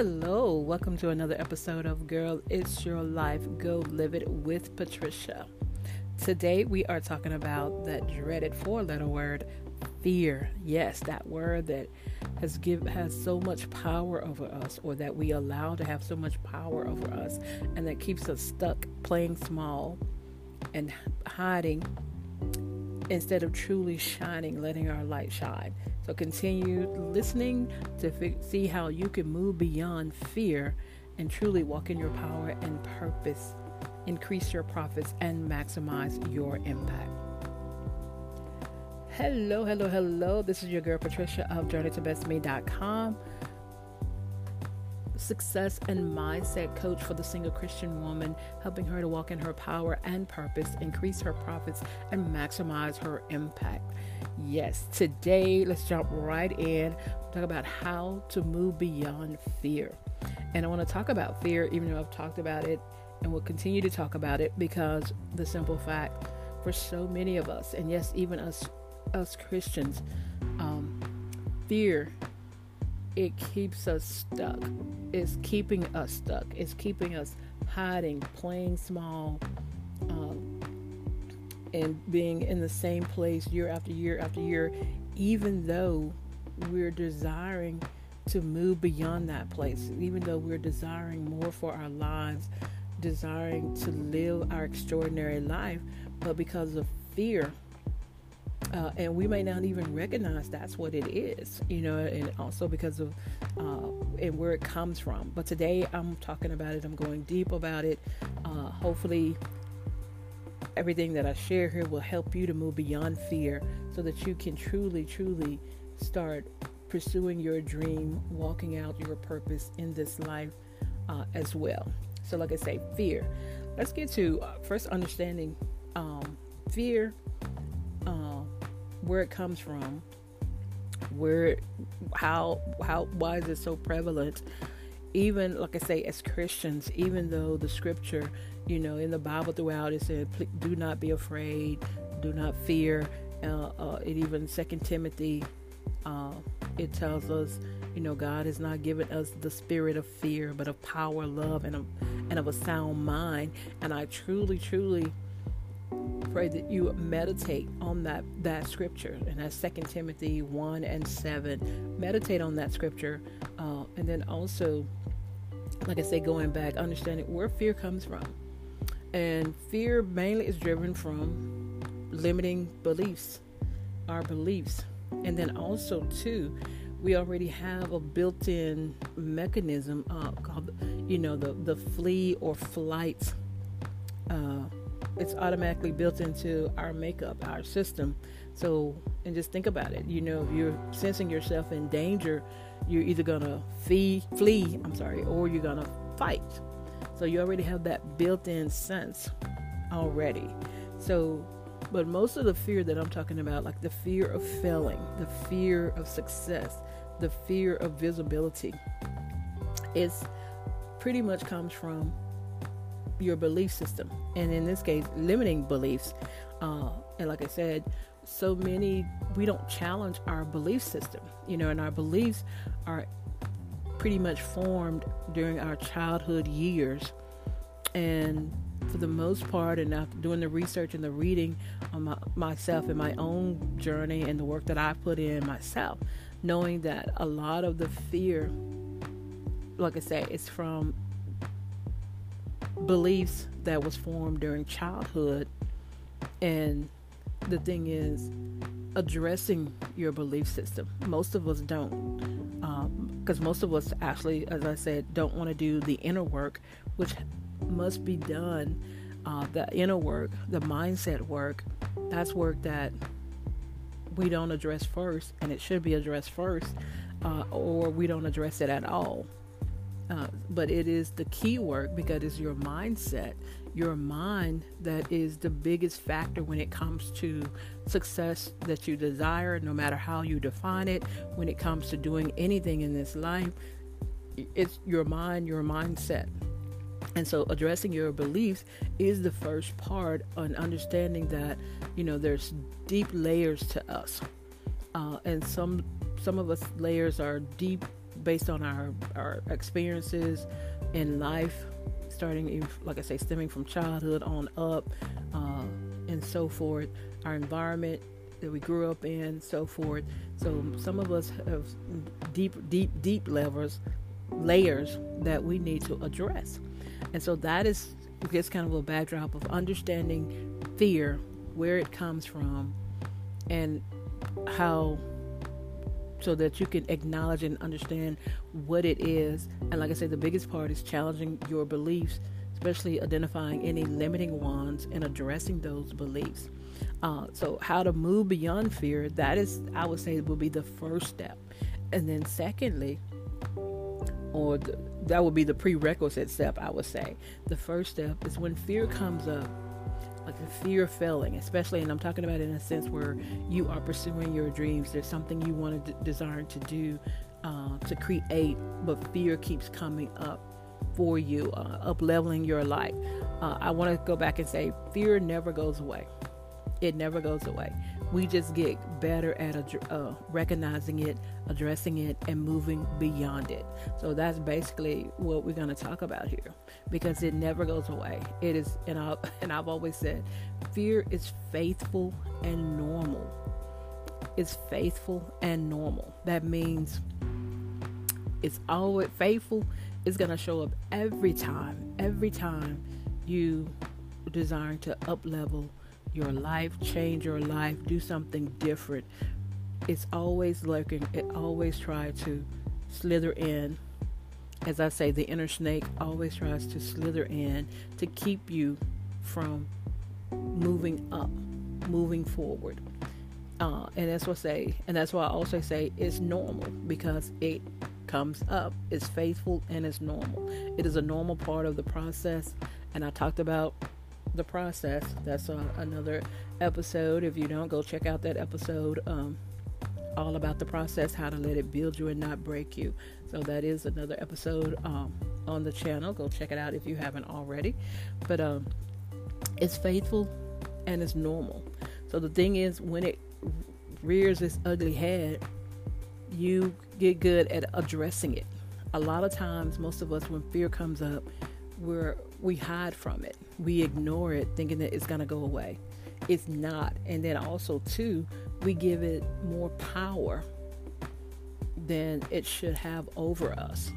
Hello, welcome to another episode of Girl It's Your Life. Go Live It with Patricia. Today we are talking about that dreaded four letter word, fear. Yes, that word that has give has so much power over us or that we allow to have so much power over us and that keeps us stuck playing small and hiding instead of truly shining, letting our light shine. So continue listening to see how you can move beyond fear and truly walk in your power and purpose, increase your profits, and maximize your impact. Hello, hello, hello. This is your girl Patricia of JourneyToBestMe.com success and mindset coach for the single Christian woman, helping her to walk in her power and purpose, increase her profits, and maximize her impact. Yes, today let's jump right in. Talk about how to move beyond fear. And I want to talk about fear, even though I've talked about it and will continue to talk about it because the simple fact for so many of us, and yes, even us us Christians, um, fear it keeps us stuck. It's keeping us stuck. It's keeping us hiding, playing small, um, and being in the same place year after year after year, even though we're desiring to move beyond that place, even though we're desiring more for our lives, desiring to live our extraordinary life, but because of fear, uh, and we may not even recognize that's what it is, you know, and also because of uh, and where it comes from. But today I'm talking about it. I'm going deep about it. Uh, hopefully, everything that I share here will help you to move beyond fear, so that you can truly, truly start pursuing your dream, walking out your purpose in this life uh, as well. So, like I say, fear. Let's get to uh, first understanding um, fear where it comes from, where, how, how, why is it so prevalent? Even like I say, as Christians, even though the scripture, you know, in the Bible throughout it said, "Do not be afraid, do not fear." Uh, uh, it even Second Timothy, uh, it tells us, you know, God has not given us the spirit of fear, but of power, love, and of, and of a sound mind. And I truly, truly pray that you meditate on that that scripture. And that's second timothy 1 and 7 meditate on that scripture uh, and then also like i say going back understanding where fear comes from. And fear mainly is driven from limiting beliefs our beliefs. And then also too we already have a built-in mechanism uh, called you know the the flee or flight uh, it's automatically built into our makeup, our system. So, and just think about it. You know, if you're sensing yourself in danger, you're either gonna flee, flee, I'm sorry, or you're gonna fight. So you already have that built-in sense already. So, but most of the fear that I'm talking about, like the fear of failing, the fear of success, the fear of visibility, is pretty much comes from your belief system, and in this case, limiting beliefs. Uh, and like I said, so many we don't challenge our belief system, you know, and our beliefs are pretty much formed during our childhood years, and for the most part, and after doing the research and the reading on my, myself and my own journey and the work that I put in myself, knowing that a lot of the fear, like I say, is from beliefs that was formed during childhood. And the thing is addressing your belief system. Most of us don't because um, most of us actually as i said don't want to do the inner work which must be done uh, the inner work the mindset work. That's work that we don't address first and it should be addressed first uh, or we don't address it at all uh, but it is the key work because it's your mindset, your mind that is the biggest factor when it comes to success that you desire, no matter how you define it. When it comes to doing anything in this life, it's your mind, your mindset. And so addressing your beliefs is the first part on understanding that, you know, there's deep layers to us. Uh, and some some of us layers are deep based on our our experiences in life, starting like I say, stemming from childhood on up, uh, and so forth. Our environment that we grew up in, so forth. So some of us have deep, deep, deep levels, layers that we need to address, and so that is just kind of a backdrop of understanding fear, where it comes from, and how so that you can acknowledge and understand what it is. And like I said, the biggest part is challenging your beliefs, especially identifying any limiting ones and addressing those beliefs. Uh, so, how to move beyond fear, that is, I would say, will be the first step. And then, secondly, or the, that would be the prerequisite step, I would say. The first step is when fear comes up, like the fear of failing, especially, and I'm talking about in a sense where you are pursuing your dreams. There's something you want to d- desire to do, uh, to create, but fear keeps coming up for you, uh, up leveling your life. Uh, I want to go back and say fear never goes away. It never goes away. We just get better at uh, recognizing it, addressing it, and moving beyond it. So that's basically what we're going to talk about here, because it never goes away. It is, and I and I've always said, fear is faithful and normal. It's faithful and normal. That means it's always faithful. It's going to show up every time. Every time you desire to up level your life, change your life, do something different, it's always lurking. It always tries to slither in. As I say, the inner snake always tries to slither in to keep you from moving up, moving forward. Uh, and that's what I say, and that's why I also say it's normal because it comes up. It's faithful and it's normal. It is a normal part of the process. And I talked about the process. That's uh, another episode. If you don't, go check out that episode. Um, all about the process, how to let it build you and not break you. So that is another episode um, on the channel. Go check it out if you haven't already. But um, it's faithful and it's normal. So the thing is, when it rears its ugly head, you get good at addressing it. A lot of times, most of us, when fear comes up, we're we hide from it. We ignore it, thinking that it's gonna go away. It's not. And then also too, we give it more power than it should have over us.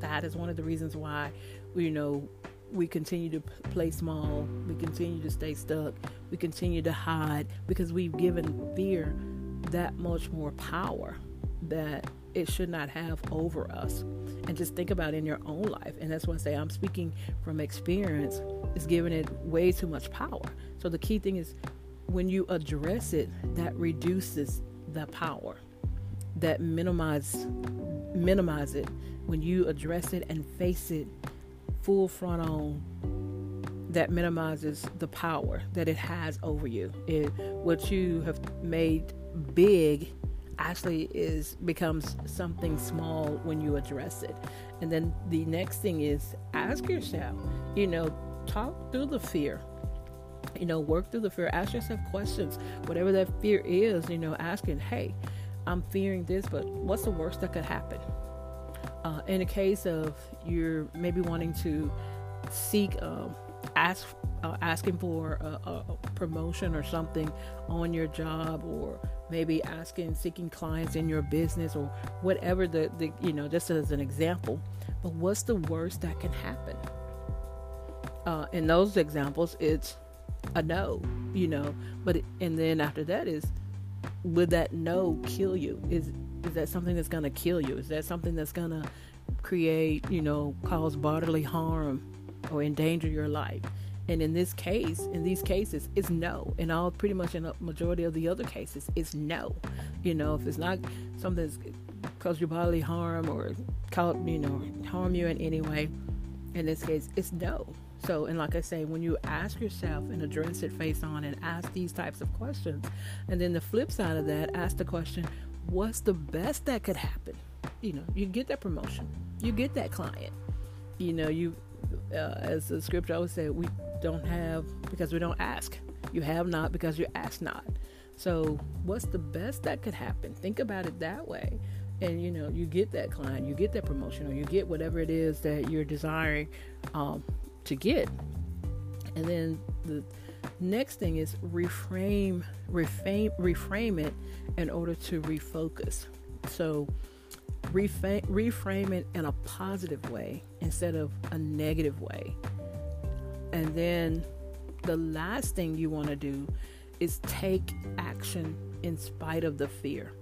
That is one of the reasons why, you know, we continue to play small, we continue to stay stuck, we continue to hide because we've given fear that much more power that it should not have over us. And just think about in your own life. And that's why I say I'm speaking from experience, is giving it way too much power. So the key thing is when you address it, that reduces the power. That minimize minimize it when you address it and face it full front on that minimizes the power that it has over you. It what you have made big actually is becomes something small when you address it. And then the next thing is ask yourself, you know, talk through the fear. You know, work through the fear. Ask yourself questions. Whatever that fear is, you know, asking, hey, I'm fearing this, but what's the worst that could happen? Uh, in a case of you're maybe wanting to seek, um, ask, uh, asking for a, a promotion or something on your job, or maybe asking, seeking clients in your business, or whatever the, the you know, just as an example. But what's the worst that can happen? Uh, in those examples, it's a no, you know. But and then after that is, would that no kill you? Is is that something that's gonna kill you? Is that something that's gonna create, you know, cause bodily harm or endanger your life? And in this case, in these cases, it's no. And all pretty much in a majority of the other cases, it's no. You know, if it's not something that's cause you bodily harm or cause you know harm you in any way, in this case, it's no. So, and like I say, when you ask yourself and address it face on and ask these types of questions, and then the flip side of that, ask the question, what's the best that could happen? You know, you get that promotion, you get that client. You know, you, uh, as the scripture always said, we don't have because we don't ask. You have not because you ask not. So, what's the best that could happen? Think about it that way. and you know you get that client you get that promotion or you get whatever it is that you're desiring um, to get and then the next thing is reframe reframe reframe it in order to refocus so reframe, reframe it in a positive way instead of a negative way and then the last thing you want to do is take action in spite of the fear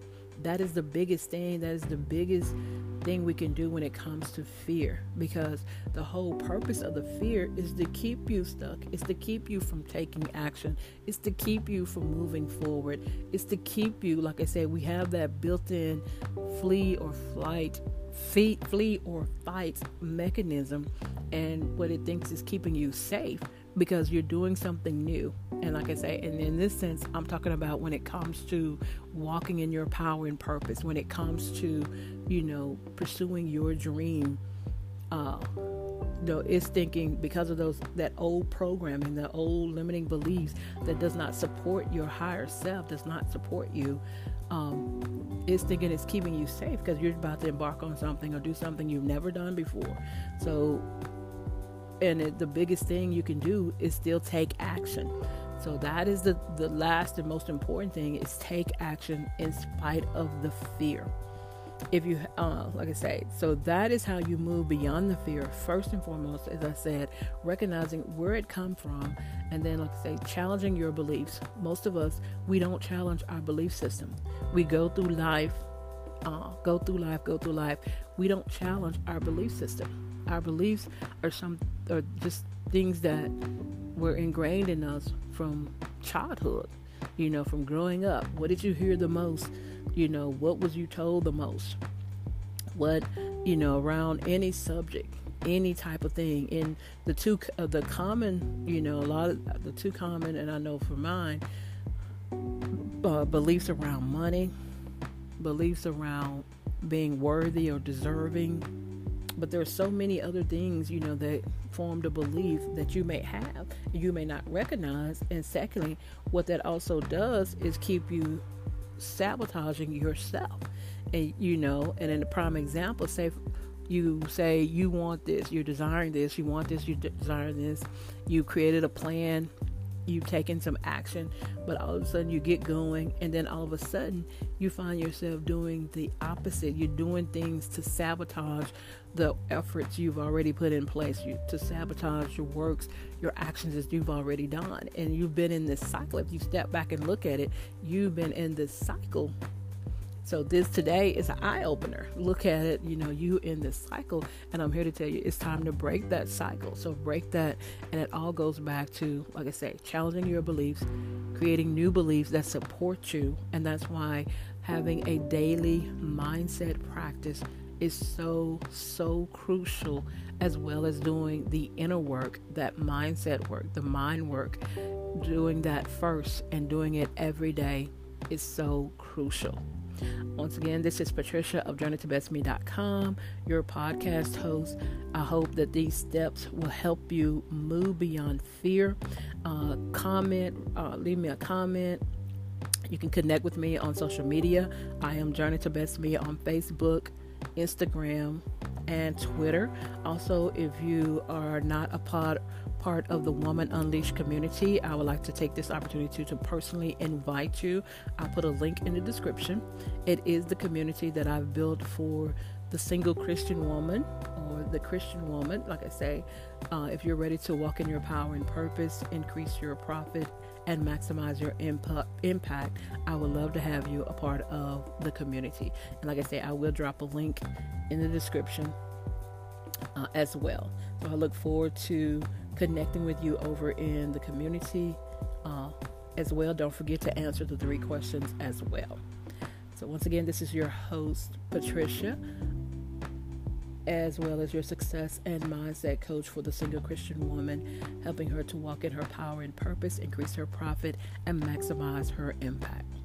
that is the biggest thing. That is the biggest thing we can do when it comes to fear because the whole purpose of the fear is to keep you stuck. It's to keep you from taking action. It's to keep you from moving forward. It's to keep you, like I said, we have that built in flee or flight flee, flee or fight mechanism and what it thinks is keeping you safe because you're doing something new. And like I say, and in this sense, I'm talking about when it comes to walking in your power and purpose, when it comes to, you know, pursuing your dream. Uh, know, it's thinking because of those that old programming, the old limiting beliefs that does not support your higher self, does not support you. Um, it's thinking it's keeping you safe because you're about to embark on something or do something you've never done before. So and it, the biggest thing you can do is still take action so that is the the last and most important thing is take action in spite of the fear if you uh, like i say so that is how you move beyond the fear first and foremost as i said recognizing where it come from and then like i say challenging your beliefs. Most of us we don't challenge our belief system. We go through life uh, go through life go through life. We don't challenge our belief system. Our beliefs are some are just things that were ingrained in us from childhood you know from growing up. What did you hear the most you know what was you told the most? What you know around any subject any type of thing. In the two uh, the common you know a lot of the two common and i know for mine uh, beliefs around money beliefs around being worthy or deserving. But there are so many other things, you know, that form the belief that you may have, you may not recognize. And secondly, what that also does is keep you sabotaging yourself. And you know, and in the prime example, say you say you want this, you're desiring this, you want this, you desire this, you created a plan you've taken some action, but all of a sudden you get going, and then all of a sudden you find yourself doing the opposite. You're doing things to sabotage the efforts you've already put in place, you, to sabotage your works, your actions that you've already done. And you've been in this cycle. If you step back and look at it, you've been in this cycle so this today is an eye opener. Look at it, you know, you in this cycle, and I'm here to tell you it's time to break that cycle. So break that, and it all goes back to, like I say, challenging your beliefs, creating new beliefs that support you, and that's why having a daily mindset practice is so so crucial as well as doing the inner work that mindset work the mind work doing that first and doing it every day is so crucial once again, this is Patricia of JourneyToBestMe.com, your podcast host. I hope that these steps will help you move beyond fear. Uh, comment, uh, leave me a comment. You can connect with me on social media. I am Journey to Best Me on Facebook, Instagram, and Twitter. Also, if you are not a part part of the Woman Unleashed community, I would like to take this opportunity to, to personally invite you. I'll put a link in the description. It is the community that I've built for the single Christian woman or the Christian woman. Like I say, uh, if you're ready to walk in your power and purpose, increase your profit, and maximize your impact, I would love to have you a part of the community. And like I say, I will drop a link in the description uh, as well. So I look forward to connecting with you over in the community uh, as well. Don't forget to answer the three questions as well. So, once again, this is your host, Patricia, as well as your success and mindset coach for the single Christian woman, helping her to walk in her power and purpose, increase her profit, and maximize her impact.